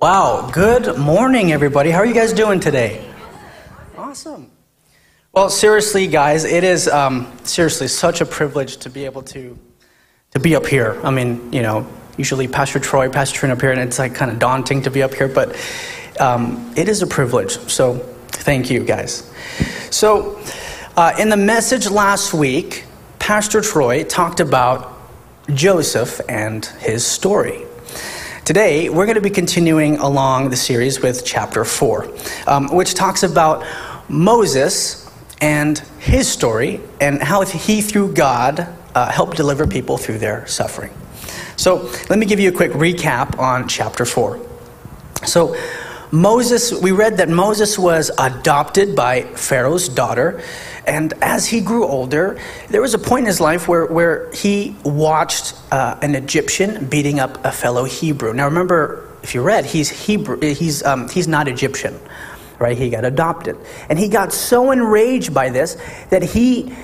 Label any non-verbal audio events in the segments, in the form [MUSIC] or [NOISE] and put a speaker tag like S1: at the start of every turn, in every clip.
S1: Wow, good morning, everybody. How are you guys doing today? Awesome. Well, seriously, guys, it is um, seriously such a privilege to be able to to be up here. I mean, you know, usually Pastor Troy, Pastor Trin up here, and it's like kind of daunting to be up here, but um, it is a privilege. So, thank you, guys. So, uh, in the message last week, Pastor Troy talked about Joseph and his story. Today, we're going to be continuing along the series with chapter 4, um, which talks about Moses and his story and how he, through God, uh, helped deliver people through their suffering. So, let me give you a quick recap on chapter 4. So, Moses, we read that Moses was adopted by Pharaoh's daughter, and as he grew older, there was a point in his life where, where he watched uh, an Egyptian beating up a fellow Hebrew. Now, remember, if you read, he's Hebrew, he's, um, he's not Egyptian, right? He got adopted. And he got so enraged by this that he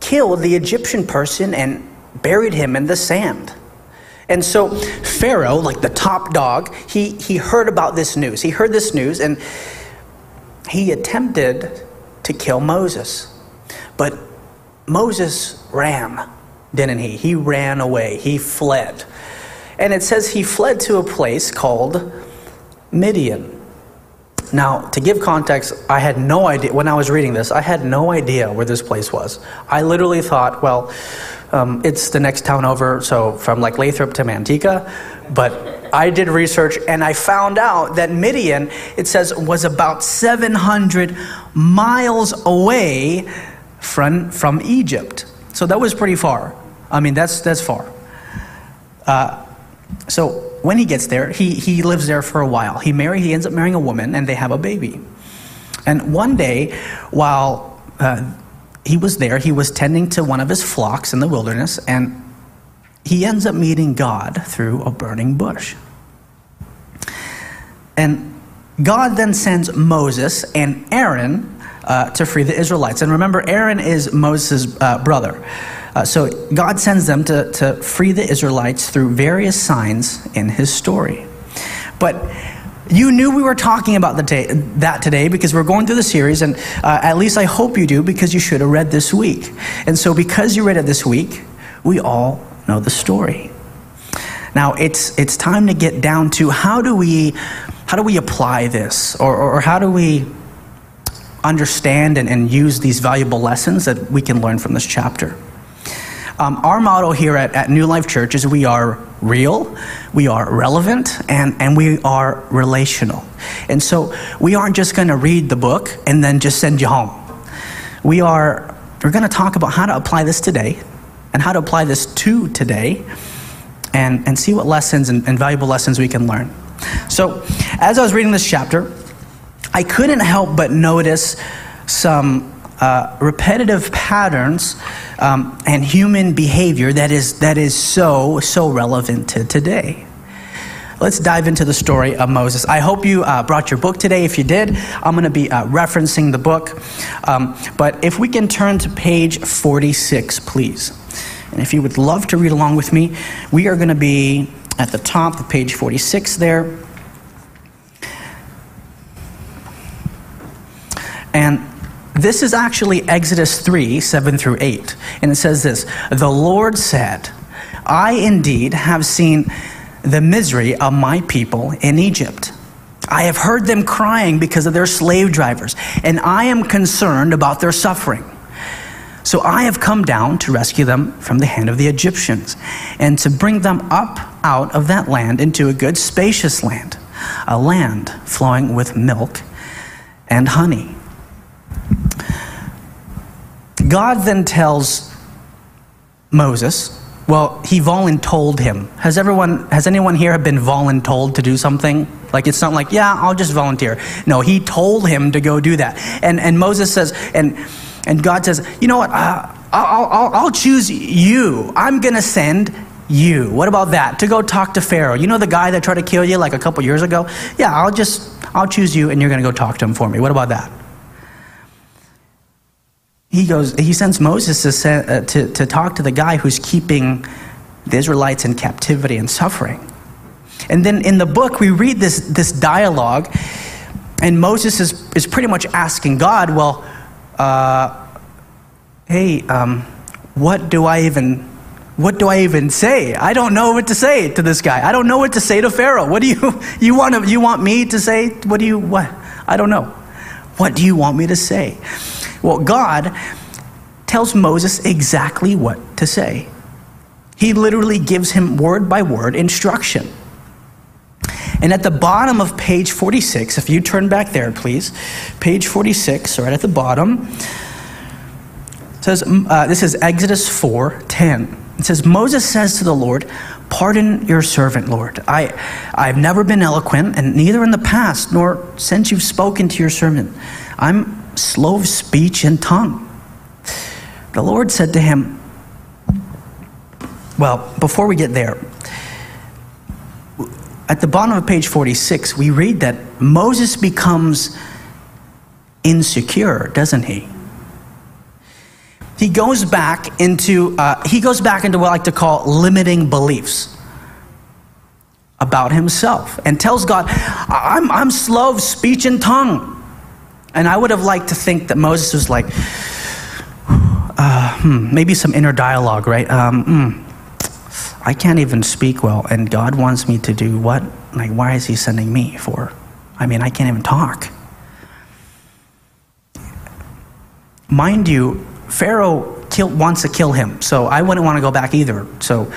S1: killed the Egyptian person and buried him in the sand. And so Pharaoh, like the top dog, he, he heard about this news. He heard this news and he attempted to kill Moses. But Moses ran, didn't he? He ran away, he fled. And it says he fled to a place called Midian. Now, to give context, I had no idea, when I was reading this, I had no idea where this place was. I literally thought, well, um, it's the next town over, so from like Lathrop to Manteca. But I did research and I found out that Midian, it says, was about 700 miles away from, from Egypt. So that was pretty far. I mean, that's, that's far. Uh, so when he gets there, he, he lives there for a while. He marry, he ends up marrying a woman, and they have a baby. And one day, while uh, he was there, he was tending to one of his flocks in the wilderness, and he ends up meeting God through a burning bush. And God then sends Moses and Aaron uh, to free the Israelites. And remember, Aaron is Moses' uh, brother. Uh, so God sends them to, to free the Israelites through various signs in his story. But you knew we were talking about the that today because we're going through the series, and uh, at least I hope you do because you should have read this week. And so, because you read it this week, we all know the story. Now, it's, it's time to get down to how do we, how do we apply this, or, or, or how do we understand and, and use these valuable lessons that we can learn from this chapter. Um, our motto here at, at New Life Church is we are real, we are relevant, and, and we are relational. And so we aren't just going to read the book and then just send you home. We are we're going to talk about how to apply this today and how to apply this to today and, and see what lessons and, and valuable lessons we can learn. So, as I was reading this chapter, I couldn't help but notice some uh, repetitive patterns um, and human behavior that is, that is so, so relevant to today. Let's dive into the story of Moses. I hope you uh, brought your book today. If you did, I'm going to be uh, referencing the book. Um, but if we can turn to page 46, please. And if you would love to read along with me, we are going to be at the top of page 46 there. And this is actually Exodus 3 7 through 8. And it says this The Lord said, I indeed have seen the misery of my people in Egypt. I have heard them crying because of their slave drivers, and I am concerned about their suffering. So I have come down to rescue them from the hand of the Egyptians, and to bring them up out of that land into a good, spacious land, a land flowing with milk and honey. God then tells Moses, well, he voluntold him. Has everyone, has anyone here been voluntold to do something? Like it's not like, yeah, I'll just volunteer. No, he told him to go do that. And, and Moses says, and, and God says, you know what, uh, I'll, I'll, I'll choose you. I'm going to send you. What about that? To go talk to Pharaoh. You know the guy that tried to kill you like a couple years ago? Yeah, I'll just, I'll choose you and you're going to go talk to him for me. What about that? He goes, he sends Moses to, send, uh, to, to talk to the guy who's keeping the Israelites in captivity and suffering. And then in the book, we read this, this dialogue, and Moses is, is pretty much asking God, well, uh, hey, um, what do I even what do I even say? I don't know what to say to this guy. I don't know what to say to Pharaoh. What do you [LAUGHS] you want to, you want me to say? What do you what? I don't know. What do you want me to say? Well, God tells Moses exactly what to say. He literally gives him word by word instruction. And at the bottom of page 46, if you turn back there, please, page 46, right at the bottom, says uh, this is Exodus 4:10. It says Moses says to the Lord, "Pardon your servant, Lord. I I've never been eloquent, and neither in the past nor since you've spoken to your servant. I'm slow of speech and tongue." The Lord said to him, well, before we get there, at the bottom of page 46, we read that Moses becomes insecure, doesn't he? He goes back into uh, he goes back into what I like to call limiting beliefs about himself and tells God, I'm, I'm slow of speech and tongue. And I would have liked to think that Moses was like, [SIGHS] uh, hmm, maybe some inner dialogue, right? Um, mm, I can't even speak well, and God wants me to do what? Like, why is He sending me for? I mean, I can't even talk. Mind you, Pharaoh kill, wants to kill him, so I wouldn't want to go back either. So,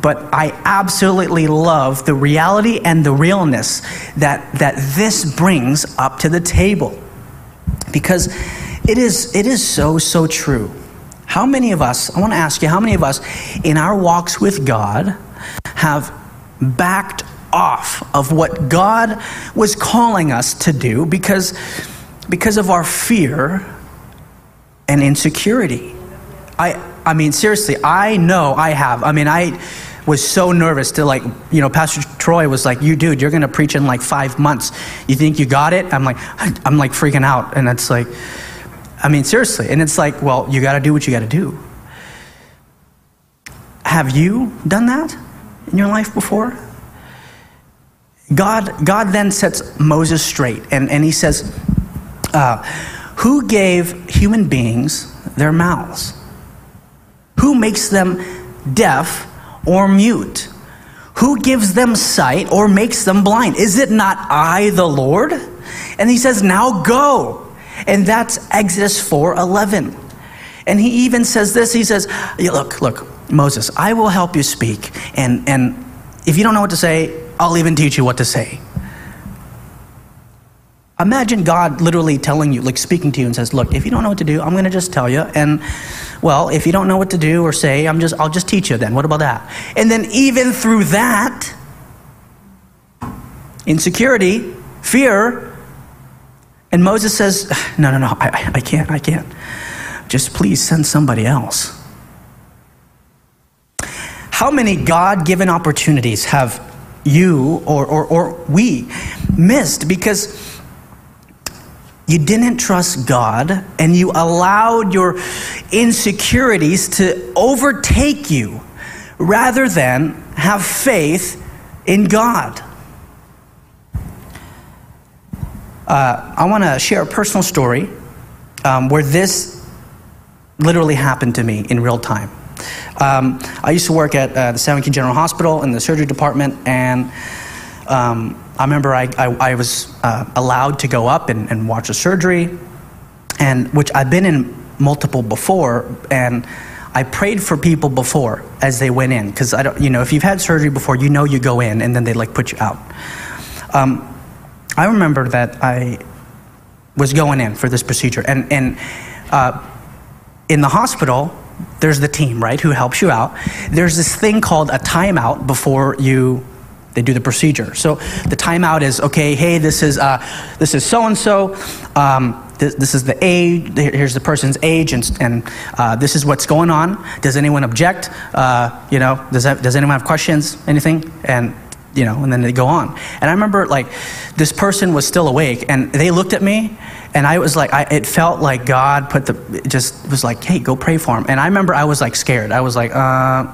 S1: but I absolutely love the reality and the realness that that this brings up to the table, because it is it is so so true. How many of us, I want to ask you, how many of us in our walks with God have backed off of what God was calling us to do because, because of our fear and insecurity? I, I mean, seriously, I know I have. I mean, I was so nervous to like, you know, Pastor Troy was like, "You dude, you're to preach in like five months. You think you got it?" I'm like, I'm like freaking out, and it's like, I mean, seriously. And it's like, well, you got to do what you got to do. Have you done that in your life before? God, God then sets Moses straight, and, and he says, uh, Who gave human beings their mouths? Who makes them deaf or mute? Who gives them sight or makes them blind? Is it not I, the Lord? And he says, Now go and that's Exodus 4:11. And he even says this, he says, "Look, look, Moses, I will help you speak and and if you don't know what to say, I'll even teach you what to say." Imagine God literally telling you, like speaking to you and says, "Look, if you don't know what to do, I'm going to just tell you and well, if you don't know what to do or say, I'm just I'll just teach you then. What about that?" And then even through that insecurity, fear, and Moses says, No, no, no, I, I can't, I can't. Just please send somebody else. How many God given opportunities have you or, or, or we missed because you didn't trust God and you allowed your insecurities to overtake you rather than have faith in God? Uh, I want to share a personal story um, where this literally happened to me in real time. Um, I used to work at uh, the San Joaquin General Hospital in the surgery department, and um, I remember I, I, I was uh, allowed to go up and, and watch a surgery, and which I've been in multiple before, and I prayed for people before as they went in because I don't, you know, if you've had surgery before, you know you go in and then they like put you out. Um, I remember that I was going in for this procedure, and, and uh, in the hospital, there's the team, right, who helps you out. There's this thing called a timeout before you they do the procedure. So the timeout is okay. Hey, this is uh, this is so and so. This is the age. Here's the person's age, and, and uh, this is what's going on. Does anyone object? Uh, you know, does that, does anyone have questions? Anything? And you know, and then they go on. And I remember like this person was still awake and they looked at me and I was like, I, it felt like God put the, just was like, hey, go pray for him. And I remember I was like scared. I was like, uh,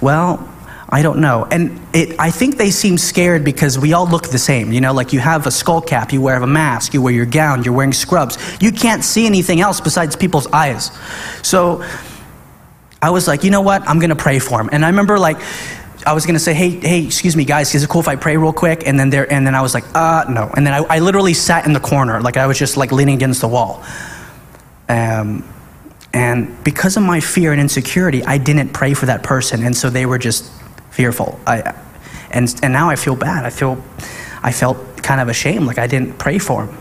S1: well, I don't know. And it, I think they seem scared because we all look the same. You know, like you have a skull cap, you wear a mask, you wear your gown, you're wearing scrubs. You can't see anything else besides people's eyes. So I was like, you know what? I'm going to pray for him. And I remember like, I was going to say, hey, hey, excuse me, guys, is it cool if I pray real quick? And then there, and then I was like, uh, no. And then I, I literally sat in the corner, like I was just like leaning against the wall. Um, and because of my fear and insecurity, I didn't pray for that person. And so they were just fearful. I, and, and now I feel bad. I feel, I felt kind of ashamed, like I didn't pray for him.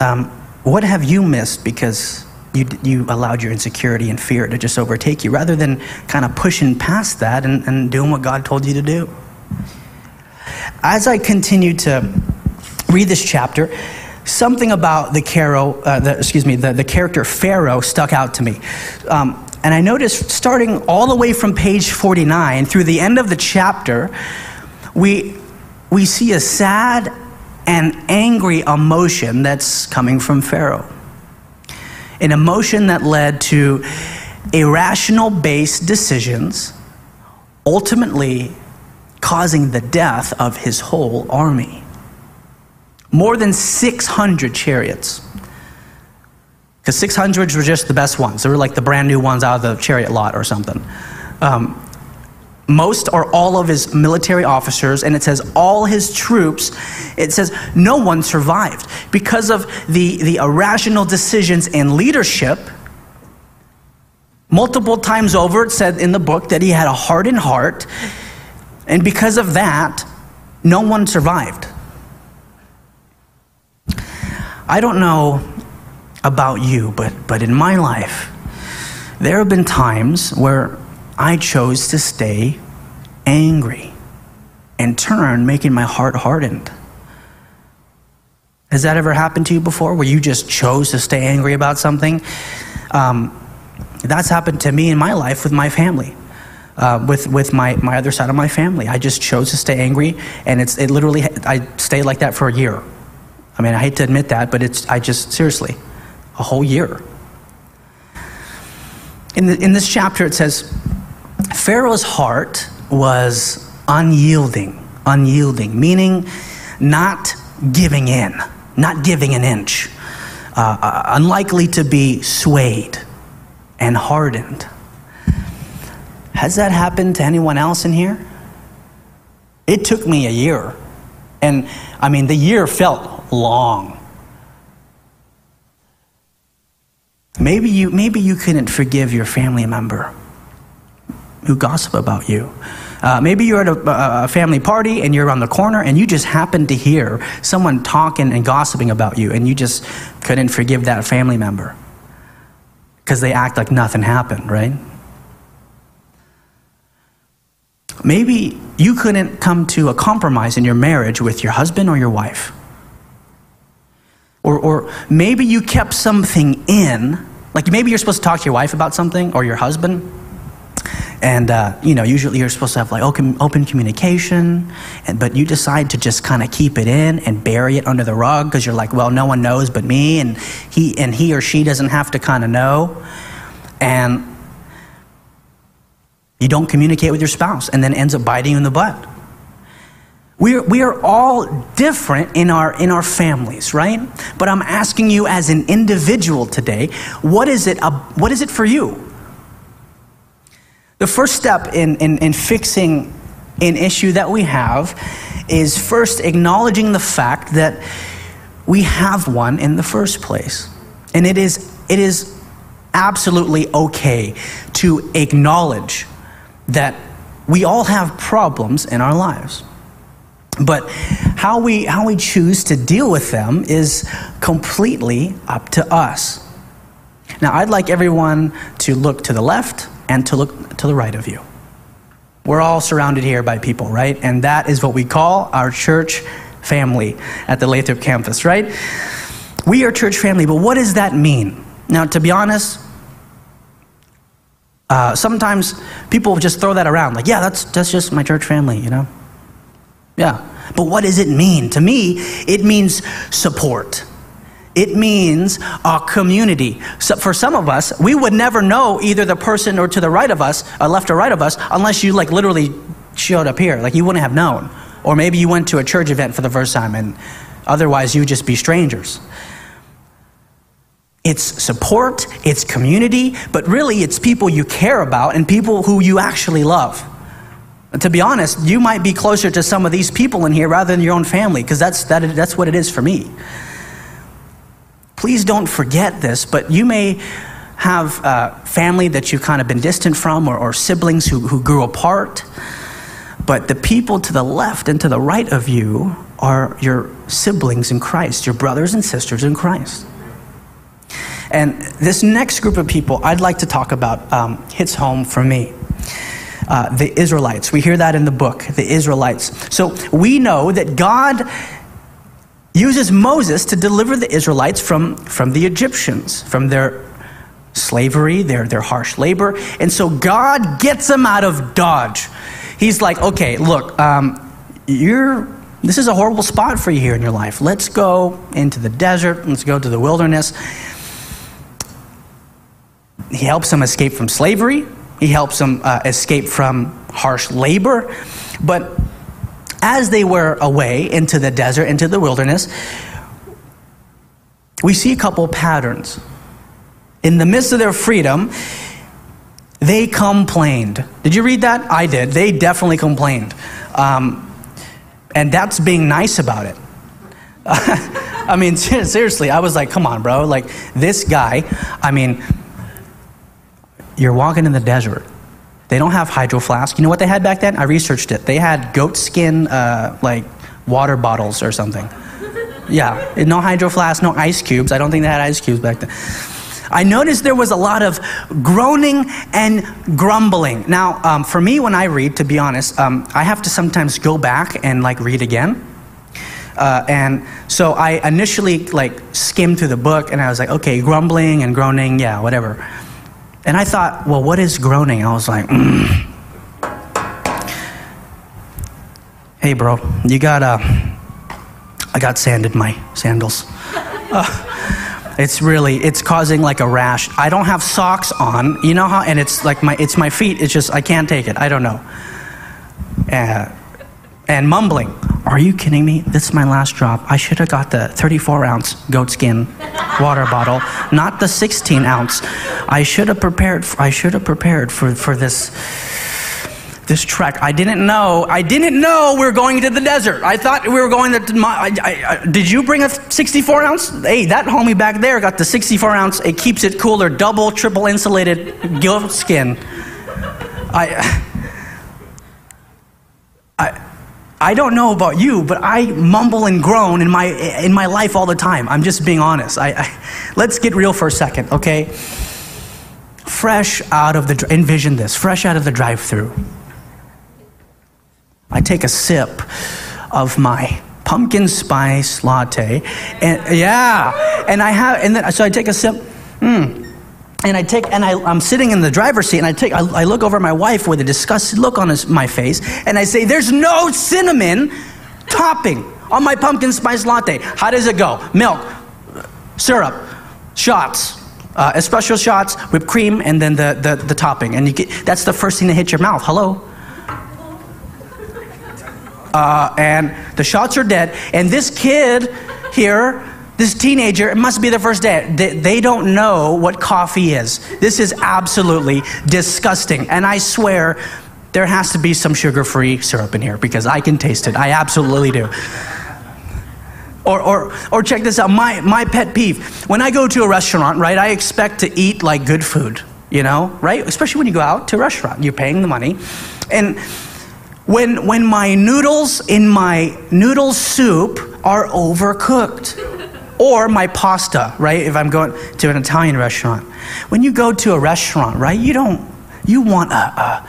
S1: Um, what have you missed because you, you allowed your insecurity and fear to just overtake you rather than kind of pushing past that and, and doing what God told you to do? As I continued to read this chapter, something about the, Caro, uh, the excuse me, the, the character Pharaoh stuck out to me. Um, and I noticed starting all the way from page 49 through the end of the chapter, we, we see a sad and angry emotion that's coming from Pharaoh. An emotion that led to irrational based decisions, ultimately causing the death of his whole army. More than 600 chariots. Because 600s were just the best ones. They were like the brand new ones out of the chariot lot or something. Um, most or all of his military officers, and it says all his troops, it says no one survived. Because of the, the irrational decisions and leadership, multiple times over, it said in the book that he had a hardened heart, and because of that, no one survived. I don't know about you, but, but in my life, there have been times where I chose to stay angry and turn, making my heart hardened. Has that ever happened to you before where you just chose to stay angry about something? Um, that's happened to me in my life with my family. Uh, with with my, my other side of my family, I just chose to stay angry, and it's it literally I stayed like that for a year. I mean, I hate to admit that, but it's I just seriously a whole year. In, the, in this chapter, it says Pharaoh's heart was unyielding, unyielding, meaning not giving in, not giving an inch, uh, uh, unlikely to be swayed and hardened. Has that happened to anyone else in here? It took me a year. And I mean, the year felt long. Maybe you, maybe you couldn't forgive your family member who gossip about you. Uh, maybe you're at a, a, family party and you're on the corner and you just happen to hear someone talking and gossiping about you and you just couldn't forgive that family member because they act like nothing happened, right? Maybe you couldn't come to a compromise in your marriage with your husband or your wife. Or, or maybe you kept something in, like maybe you're supposed to talk to your wife about something or your husband. And, uh, you know, usually you're supposed to have like open, open communication, and, but you decide to just kind of keep it in and bury it under the rug because you're like, well, no one knows but me, and he, and he or she doesn't have to kind of know. And you don't communicate with your spouse, and then ends up biting you in the butt. We are, we are all different in our, in our families, right? But I'm asking you as an individual today, what is it, what is it for you? The first step in, in, in fixing an issue that we have is first acknowledging the fact that we have one in the first place. And it is, it is absolutely okay to acknowledge that we all have problems in our lives. But how we, how we choose to deal with them is completely up to us. Now, I'd like everyone to look to the left and to look to the right of you. We're all surrounded here by people, right? And that is what we call our church family at the Lathrop campus, right? We are church family, but what does that mean? Now, to be honest, uh, sometimes people just throw that around, like, yeah, that's, that's just my church family, you know? Yeah. But what does it mean? To me, it means support, It means a community. So for some of us, we would never know either the person or to the right of us, or left or right of us, unless you like literally showed up here. Like you wouldn't have known. Or maybe you went to a church event for the first time and otherwise you would just be strangers. It's support, it's community, but really it's people you care about and people who you actually love. To be honest, you might be closer to some of these people in here rather than your own family, because that's, that, that's what it is for me. Please don't forget this, but you may have a family that you've kind of been distant from or, or siblings who, who grew apart. But the people to the left and to the right of you are your siblings in Christ, your brothers and sisters in Christ. And this next group of people I'd like to talk about um, hits home for me. Uh, the Israelites. We hear that in the book, the Israelites. So we know that God uses Moses to deliver the Israelites from, from the Egyptians, from their slavery, their, their harsh labor. And so God gets them out of Dodge. He's like, okay, look, um, you're, this is a horrible spot for you here in your life. Let's go into the desert, let's go to the wilderness. He helps them escape from slavery, he helps them uh, escape from harsh labor. But as they were away into the desert, into the wilderness, we see a couple patterns. In the midst of their freedom, they complained. Did you read that? I did. They definitely complained. Um, and that's being nice about it. [LAUGHS] I mean, seriously, I was like, come on, bro. Like, this guy, I mean, you're walking in the desert. They don't have hydro flask. You know what they had back then? I researched it. They had goat skin, uh, like water bottles or something. [LAUGHS] Yeah, no hydro flask, no ice cubes. I don't think they had ice cubes back then. I noticed there was a lot of groaning and grumbling. Now, um, for me, when I read, to be honest, um, I have to sometimes go back and like read again. Uh, and so I initially like skimmed through the book, and I was like, okay, grumbling and groaning, yeah, whatever. And I thought, well, what is groaning? I was like, mm. hey, bro, you got, uh, I got sand in my sandals. Uh, it's really, it's causing like a rash. I don't have socks on, you know how, and it's like my, it's my feet. It's just, I can't take it. I don't know. Uh, and mumbling. Are you kidding me? This is my last drop. I should have got the 34 ounce goatskin water bottle, not the 16 ounce. I should have prepared. For, I should have prepared for, for this this trek. I didn't know. I didn't know we were going to the desert. I thought we were going to. My, I, I, did you bring a 64 ounce? Hey, that homie back there got the 64 ounce. It keeps it cooler, double, triple insulated goat skin. I. I I don't know about you, but I mumble and groan in my, in my life all the time. I'm just being honest. I, I, let's get real for a second, okay? Fresh out of the, envision this, fresh out of the drive through. I take a sip of my pumpkin spice latte, and yeah, and I have, and then, so I take a sip, hmm and I take and I, am sitting in the driver's seat and I take I, I look over at my wife with a disgusted look on his, my face and I say, "There's no cinnamon topping on my pumpkin spice latte. How does it go? Milk, syrup, shots." Uh, espresso shots, whipped cream, and then the, the, the topping. And you get, that's the first thing that hits your mouth. Hello? Uh, and the shots are dead. And this kid here this teenager, it must be their first day. They, they don't know what coffee is. This is absolutely disgusting. And I swear, there has to be some sugar free syrup in here because I can taste it. I absolutely do. Or, or, or check this out my, my pet peeve. When I go to a restaurant, right, I expect to eat like good food, you know, right? Especially when you go out to a restaurant, you're paying the money. And when, when my noodles in my noodle soup are overcooked, or my pasta, right? If I'm going to an Italian restaurant. When you go to a restaurant, right, you don't, you want a, a,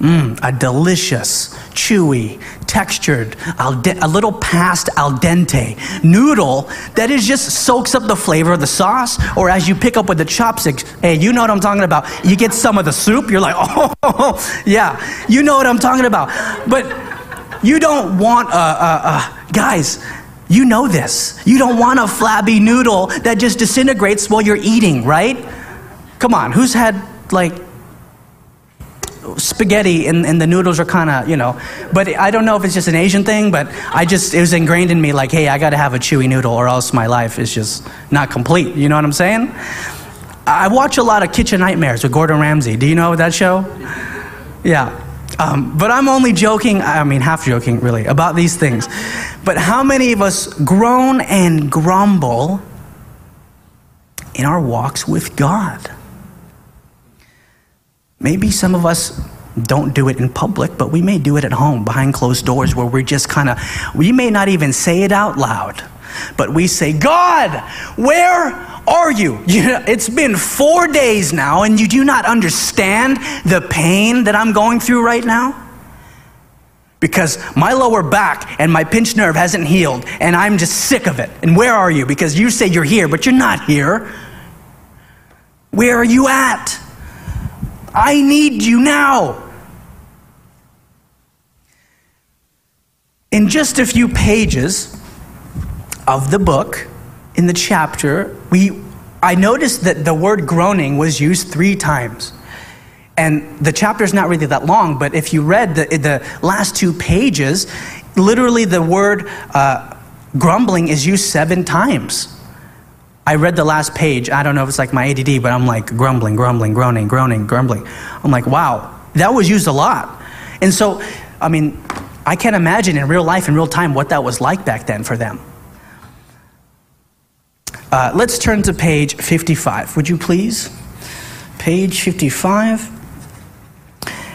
S1: mm, a delicious, chewy, textured, a little past al dente noodle that is just soaks up the flavor of the sauce. Or as you pick up with the chopsticks, hey, you know what I'm talking about. You get some of the soup, you're like, [LAUGHS] oh, yeah, you know what I'm talking about. But you don't want, a, a, a guys, You know this. You don't want a flabby noodle that just disintegrates while you're eating, right? Come on, who's had like spaghetti and, and the noodles are kind of, you know, but I don't know if it's just an Asian thing, but I just, it was ingrained in me like, hey, I got to have a chewy noodle or else my life is just not complete. You know what I'm saying? I watch a lot of Kitchen Nightmares with Gordon Ramsay. Do you know that show? Yeah. Um, but I'm only joking, I mean, half joking really, about these things. But how many of us groan and grumble in our walks with God? Maybe some of us don't do it in public, but we may do it at home behind closed doors where we're just kind of, we may not even say it out loud, but we say, God, where are you? [LAUGHS] you know, it's been four days now, and you do not understand the pain that I'm going through right now? Because my lower back and my pinched nerve hasn't healed, and I'm just sick of it. And where are you? Because you say you're here, but you're not here. Where are you at? I need you now. In just a few pages of the book, in the chapter, we, I noticed that the word groaning was used three times. And the chapter is not really that long, but if you read the, the last two pages, literally the word uh, grumbling is used seven times. I read the last page. I don't know if it's like my ADD, but I'm like grumbling, grumbling, groaning, groaning, grumbling. I'm like, wow, that was used a lot. And so, I mean, I can't imagine in real life, in real time, what that was like back then for them. Uh, let's turn to page 55, would you please? Page 55.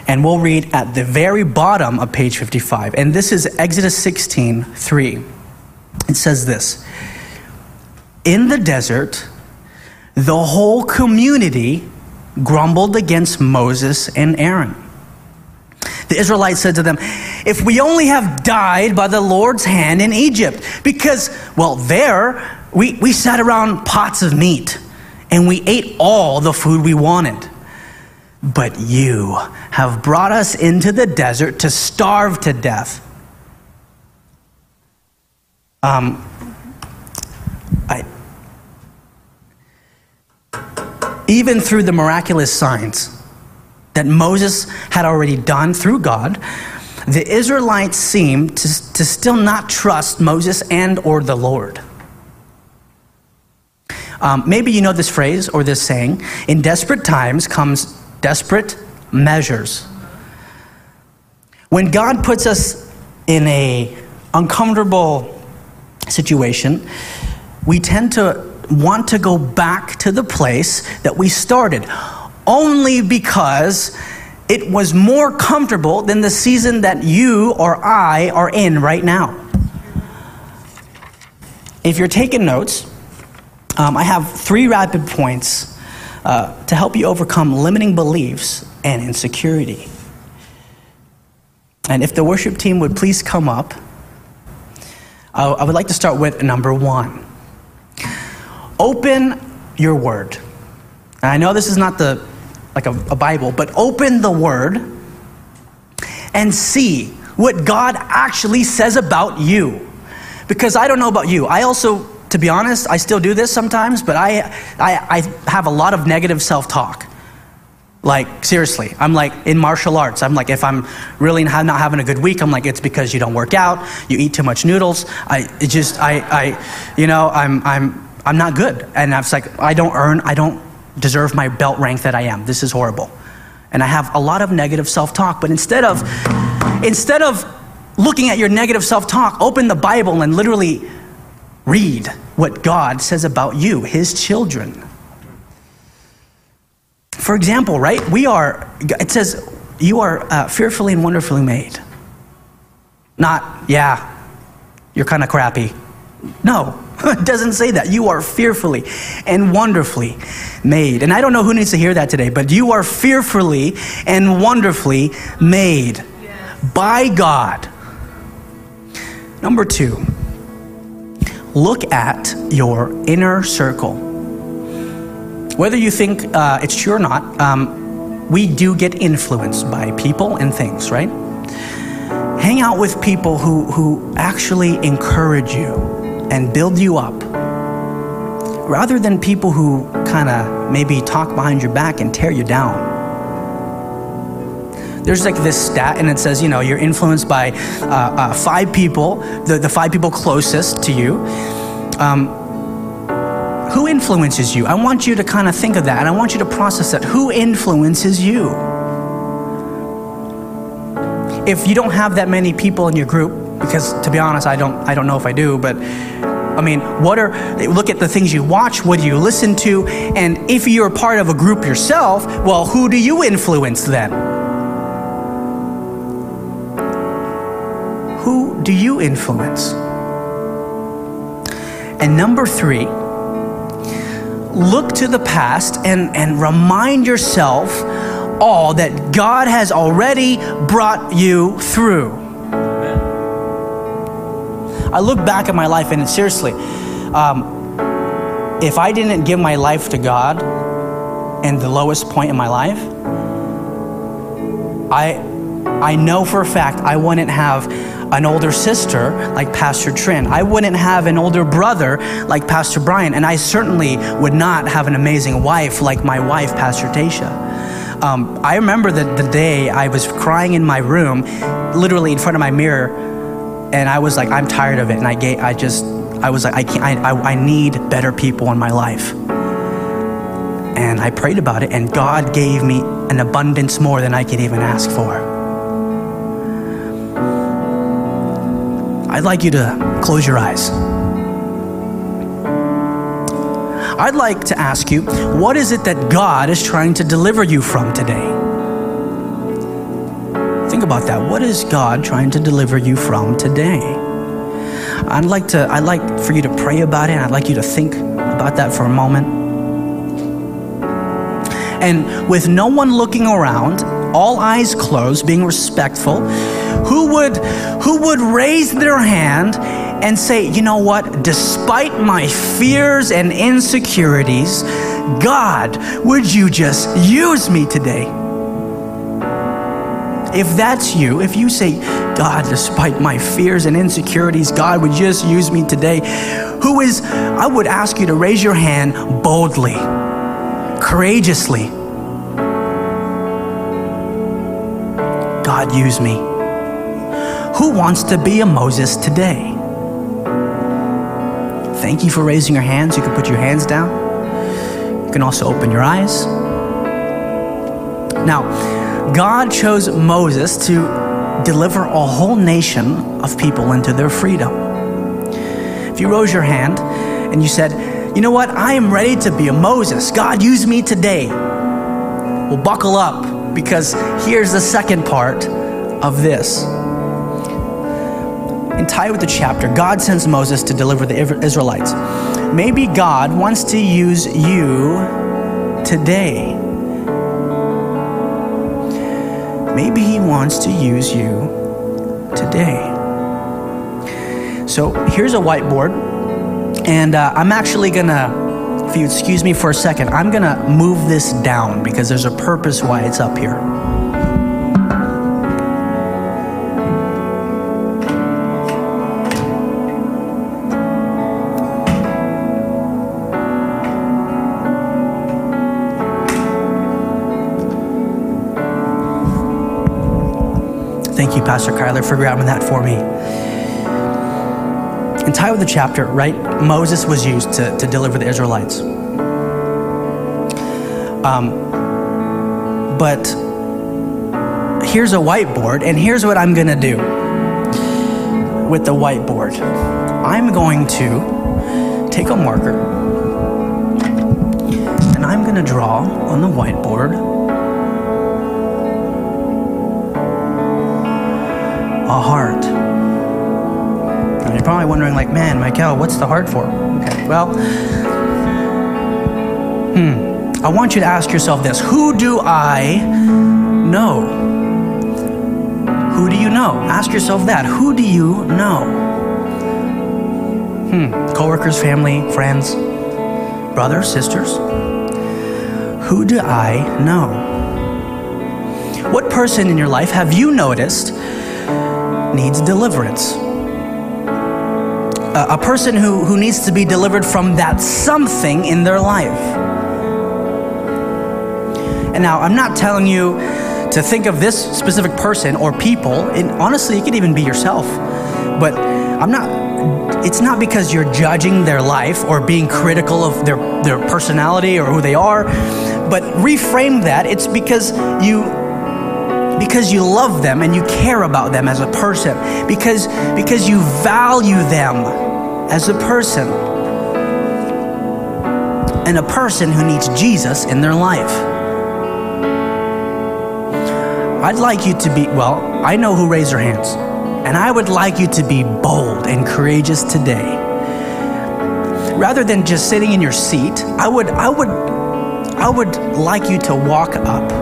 S1: And we'll read at the very bottom of page 55. And this is Exodus 16 3. It says this in the desert, the whole community grumbled against Moses and Aaron. The Israelites said to them, If we only have died by the Lord's hand in Egypt, because, well, there we, we sat around pots of meat and we ate all the food we wanted. But you have brought us into the desert to starve to death. Um, I, even through the miraculous signs that Moses had already done through God, the Israelites seemed to, to still not trust Moses and or the Lord. Um, maybe you know this phrase or this saying in desperate times comes desperate measures. When God puts us in a uncomfortable situation, we tend to want to go back to the place that we started, only because it was more comfortable than the season that you or I are in right now. If you're taking notes, um, I have three rapid points uh, to help you overcome limiting beliefs and insecurity. And if the worship team would please come up, uh, I would like to start with number one. Open your word. And I know this is not the like a, a Bible, but open the word and see what God actually says about you. Because I don't know about you. I also, to be honest, I still do this sometimes, but I, I, I have a lot of negative self talk. Like, seriously, I'm like in martial arts. I'm like, if I'm really not having a good week, I'm like, it's because you don't work out, you eat too much noodles. I just, I, I, you know, I'm, I'm, I'm not good. And I was like, I don't earn, I don't deserve my belt rank that I am. This is horrible. And I have a lot of negative self-talk, but instead of, instead of looking at your negative self-talk, open the Bible and literally read what God says about you, his children. For example, right? We are, it says, you are uh, fearfully and wonderfully made. Not, yeah, you're kind of crappy. No, [LAUGHS] it doesn't say that. You are fearfully and wonderfully made. And I don't know who needs to hear that today, but you are fearfully and wonderfully made by God. Number two, look at your inner circle. Whether you think uh, it's true or not, um, we do get influenced by people and things, right? Hang out with people who, who actually encourage you and build you up rather than people who kind of maybe talk behind your back and tear you down. There's like this stat, and it says, you know, you're influenced by uh, uh, five people, the, the five people closest to you. Um, who influences you? I want you to kind of think of that, and I want you to process that. Who influences you? If you don't have that many people in your group, because to be honest, I don't, I don't know if I do, but I mean, what are, look at the things you watch, what do you listen to, and if you're part of a group yourself, well, who do you influence then? Do you influence? And number three, look to the past and, and remind yourself all that God has already brought you through. I look back at my life and seriously, um, if I didn't give my life to God in the lowest point in my life, I, I know for a fact I wouldn't have an older sister like Pastor Trin. I wouldn't have an older brother like Pastor Brian. And I certainly would not have an amazing wife like my wife, Pastor Tasha. Um, I remember the, the day I was crying in my room, literally in front of my mirror, and I was like, I'm tired of it. And I gave, I just, I was like, I can't, I, I, I need better people in my life. And I prayed about it, and God gave me an abundance more than I could even ask for. I'd like you to close your eyes. I'd like to ask you, what is it that God is trying to deliver you from today? Think about that. What is God trying to deliver you from today? I'd like to I'd like for you to pray about it. I'd like you to think about that for a moment. And with no one looking around, all eyes closed, being respectful, who would who would raise their hand and say, "You know what? Despite my fears and insecurities, God, would you just use me today?" If that's you, if you say, God, despite my fears and insecurities, God would just use me today, who is, I would ask you to raise your hand boldly, courageously. God, use me. Who wants to be a Moses today? Thank you for raising your hands. You can put your hands down. You can also open your eyes. Now, God chose Moses to deliver a whole nation of people into their freedom. If you rose your hand and you said, You know what? I am ready to be a Moses. God, use me today. Well, buckle up because here's the second part of this. Tie with the chapter, God sends Moses to deliver the Israelites. Maybe God wants to use you today maybe He wants to use you today. So here's a whiteboard, and uh, I'm actually gonna, if you excuse me for a second, I'm gonna move this down because there's a purpose why it's up here. Thank you, Pastor Kyler, for grabbing that for me. In tie with the chapter, right, Moses was used to, to deliver the Israelites. Um, but here's a whiteboard, and here's what I'm going to do with the whiteboard. I'm going to take a marker, and I'm going to draw on the whiteboard a heart. And you're probably wondering, like, man, Michael, what's the heart for? Okay, well, hmm. I want you to ask yourself this Who do I know? Who do you know? Ask yourself that. Who do you know? Hmm. Coworkers, family, friends, brothers, sisters? Who do I know? What person in your life have you noticed needs deliverance? a person who, who needs to be delivered from that something in their life. And now, I'm not telling you to think of this specific person or people, and honestly, it could even be yourself. But I'm not, it's not because you're judging their life or being critical of their, their personality or who they are, but reframe that. It's because you because you love them and you care about them as a person because because you value them as a person and a person who needs Jesus in their life. I'd like you to be, well, I know who raised their hands, and I would like you to be bold and courageous today. Rather than just sitting in your seat, I would, I would, I would like you to walk up.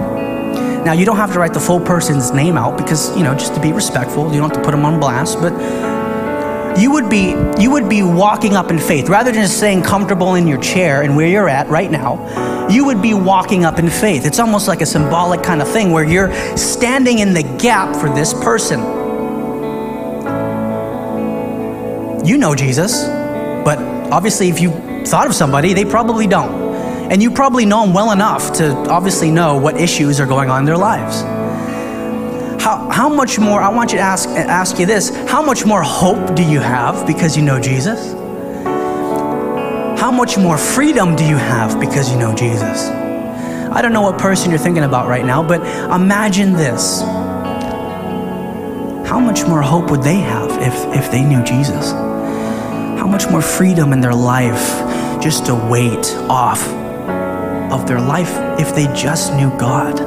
S1: Now, you don't have to write the full person's name out because, you know, just to be respectful, you don't have to put them on blast, but you would be you would be walking up in faith. Rather than just staying comfortable in your chair and where you're at right now you would be walking up in faith. It's almost like a symbolic kind of thing where you're standing in the gap for this person. You know jesus but obviously if you thought of somebody they probably don't and you probably know them well enough to obviously know what issues are going on in their lives how, how much more, I want you to ask, ask you this how much more hope do you have because you know Jesus? How much more freedom do you have because you know Jesus? I don't know what person you're thinking about right now, but imagine this. How much more hope would they have if, if they knew Jesus? How much more freedom in their life just to weight off of their life if they just knew God?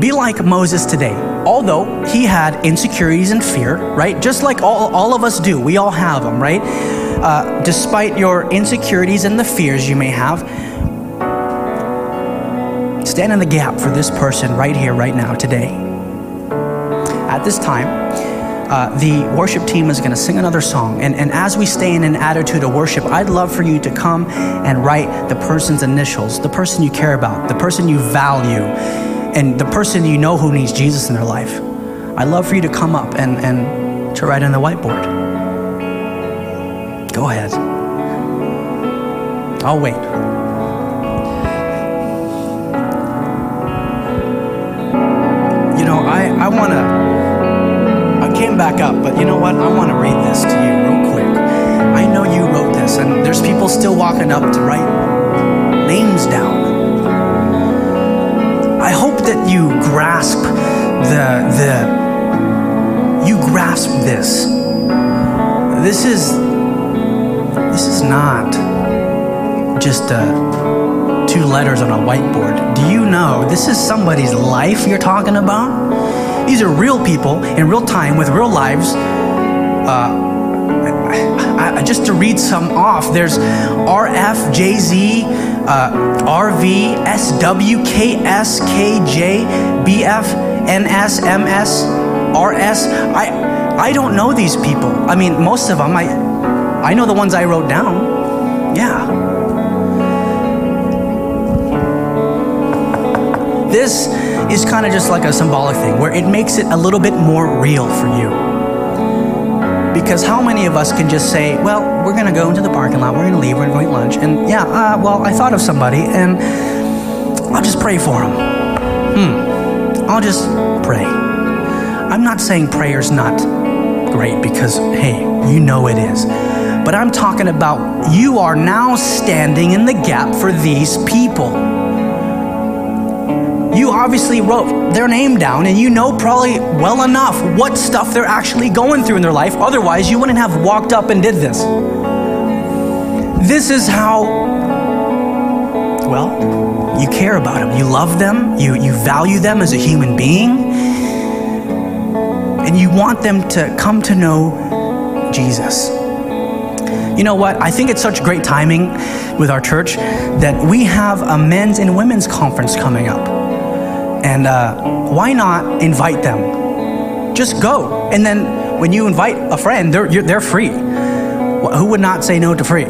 S1: Be like Moses today. Although he had insecurities and fear, right? Just like all, all of us do. We all have them, right? Uh, despite your insecurities and the fears you may have, stand in the gap for this person right here, right now, today. At this time, uh, the worship team is going to sing another song. And, and as we stay in an attitude of worship, I'd love for you to come and write the person's initials, the person you care about, the person you value and the person you know who needs Jesus in their life, I'd love for you to come up and, and to write on the whiteboard. Go ahead. I'll wait. You know, I, I want to, I came back up, but you know what? I want to read this to you real quick. I know you wrote this, and there's people still walking up to write names down. I hope that you grasp the the you grasp this. This is this is not just a, two letters on a whiteboard. Do you know this is somebody's life you're talking about? These are real people in real time with real lives. Uh, I, just to read some off, there's RFJZ, uh, RV, SW, KS, KJ, BF, NS, MS, RS. I, I don't know these people. I mean, most of them, I, I know the ones I wrote down. Yeah. This is kind of just like a symbolic thing where it makes it a little bit more real for you. Because how many of us can just say, well, we're going to go into the parking lot, we're going to leave, we're going to eat lunch, and yeah, uh, well, I thought of somebody, and I'll just pray for them. Hmm. I'll just pray. I'm not saying prayer's not great because, hey, you know it is. But I'm talking about you are now standing in the gap for these people you obviously wrote their name down and you know probably well enough what stuff they're actually going through in their life. Otherwise, you wouldn't have walked up and did this. This is how, well, you care about them. You love them. You, you value them as a human being. And you want them to come to know Jesus. You know what? I think it's such great timing with our church that we have a men's and women's conference coming up. And uh, why not invite them? Just go. And then when you invite a friend, they're, they're free. Who would not say no to free?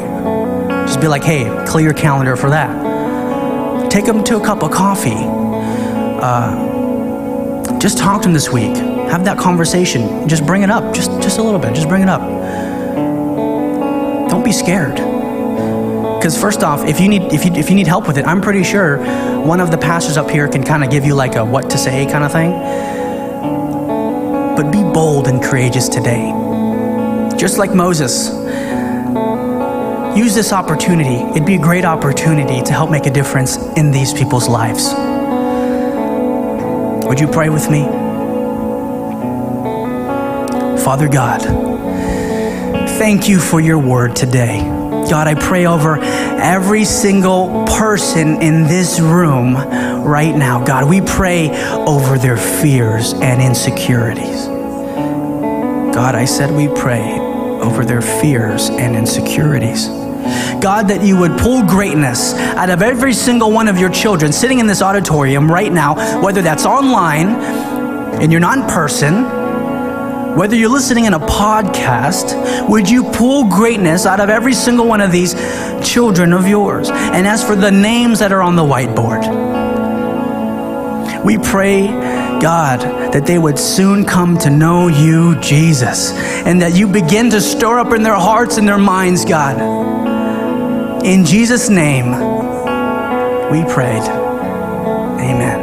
S1: Just be like, hey, clear your calendar for that. Take them to a cup of coffee. Uh, just talk to them this week. Have that conversation. Just bring it up, just, just a little bit. Just bring it up. Don't be scared. Because first off, if you need if you if you need help with it, I'm pretty sure one of the pastors up here can kind of give you like a what to say kind of thing. But be bold and courageous today. Just like Moses. Use this opportunity. It'd be a great opportunity to help make a difference in these people's lives. Would you pray with me? Father God, thank you for your word today. God, I pray over every single person in this room right now. God, we pray over their fears and insecurities. God, I said we pray over their fears and insecurities. God, that you would pull greatness out of every single one of your children sitting in this auditorium right now, whether that's online and you're not in person whether you're listening in a podcast, would you pull greatness out of every single one of these children of yours? And as for the names that are on the whiteboard, we pray, God, that they would soon come to know you, Jesus, and that you begin to stir up in their hearts and their minds, God. In Jesus' name, we prayed. Amen.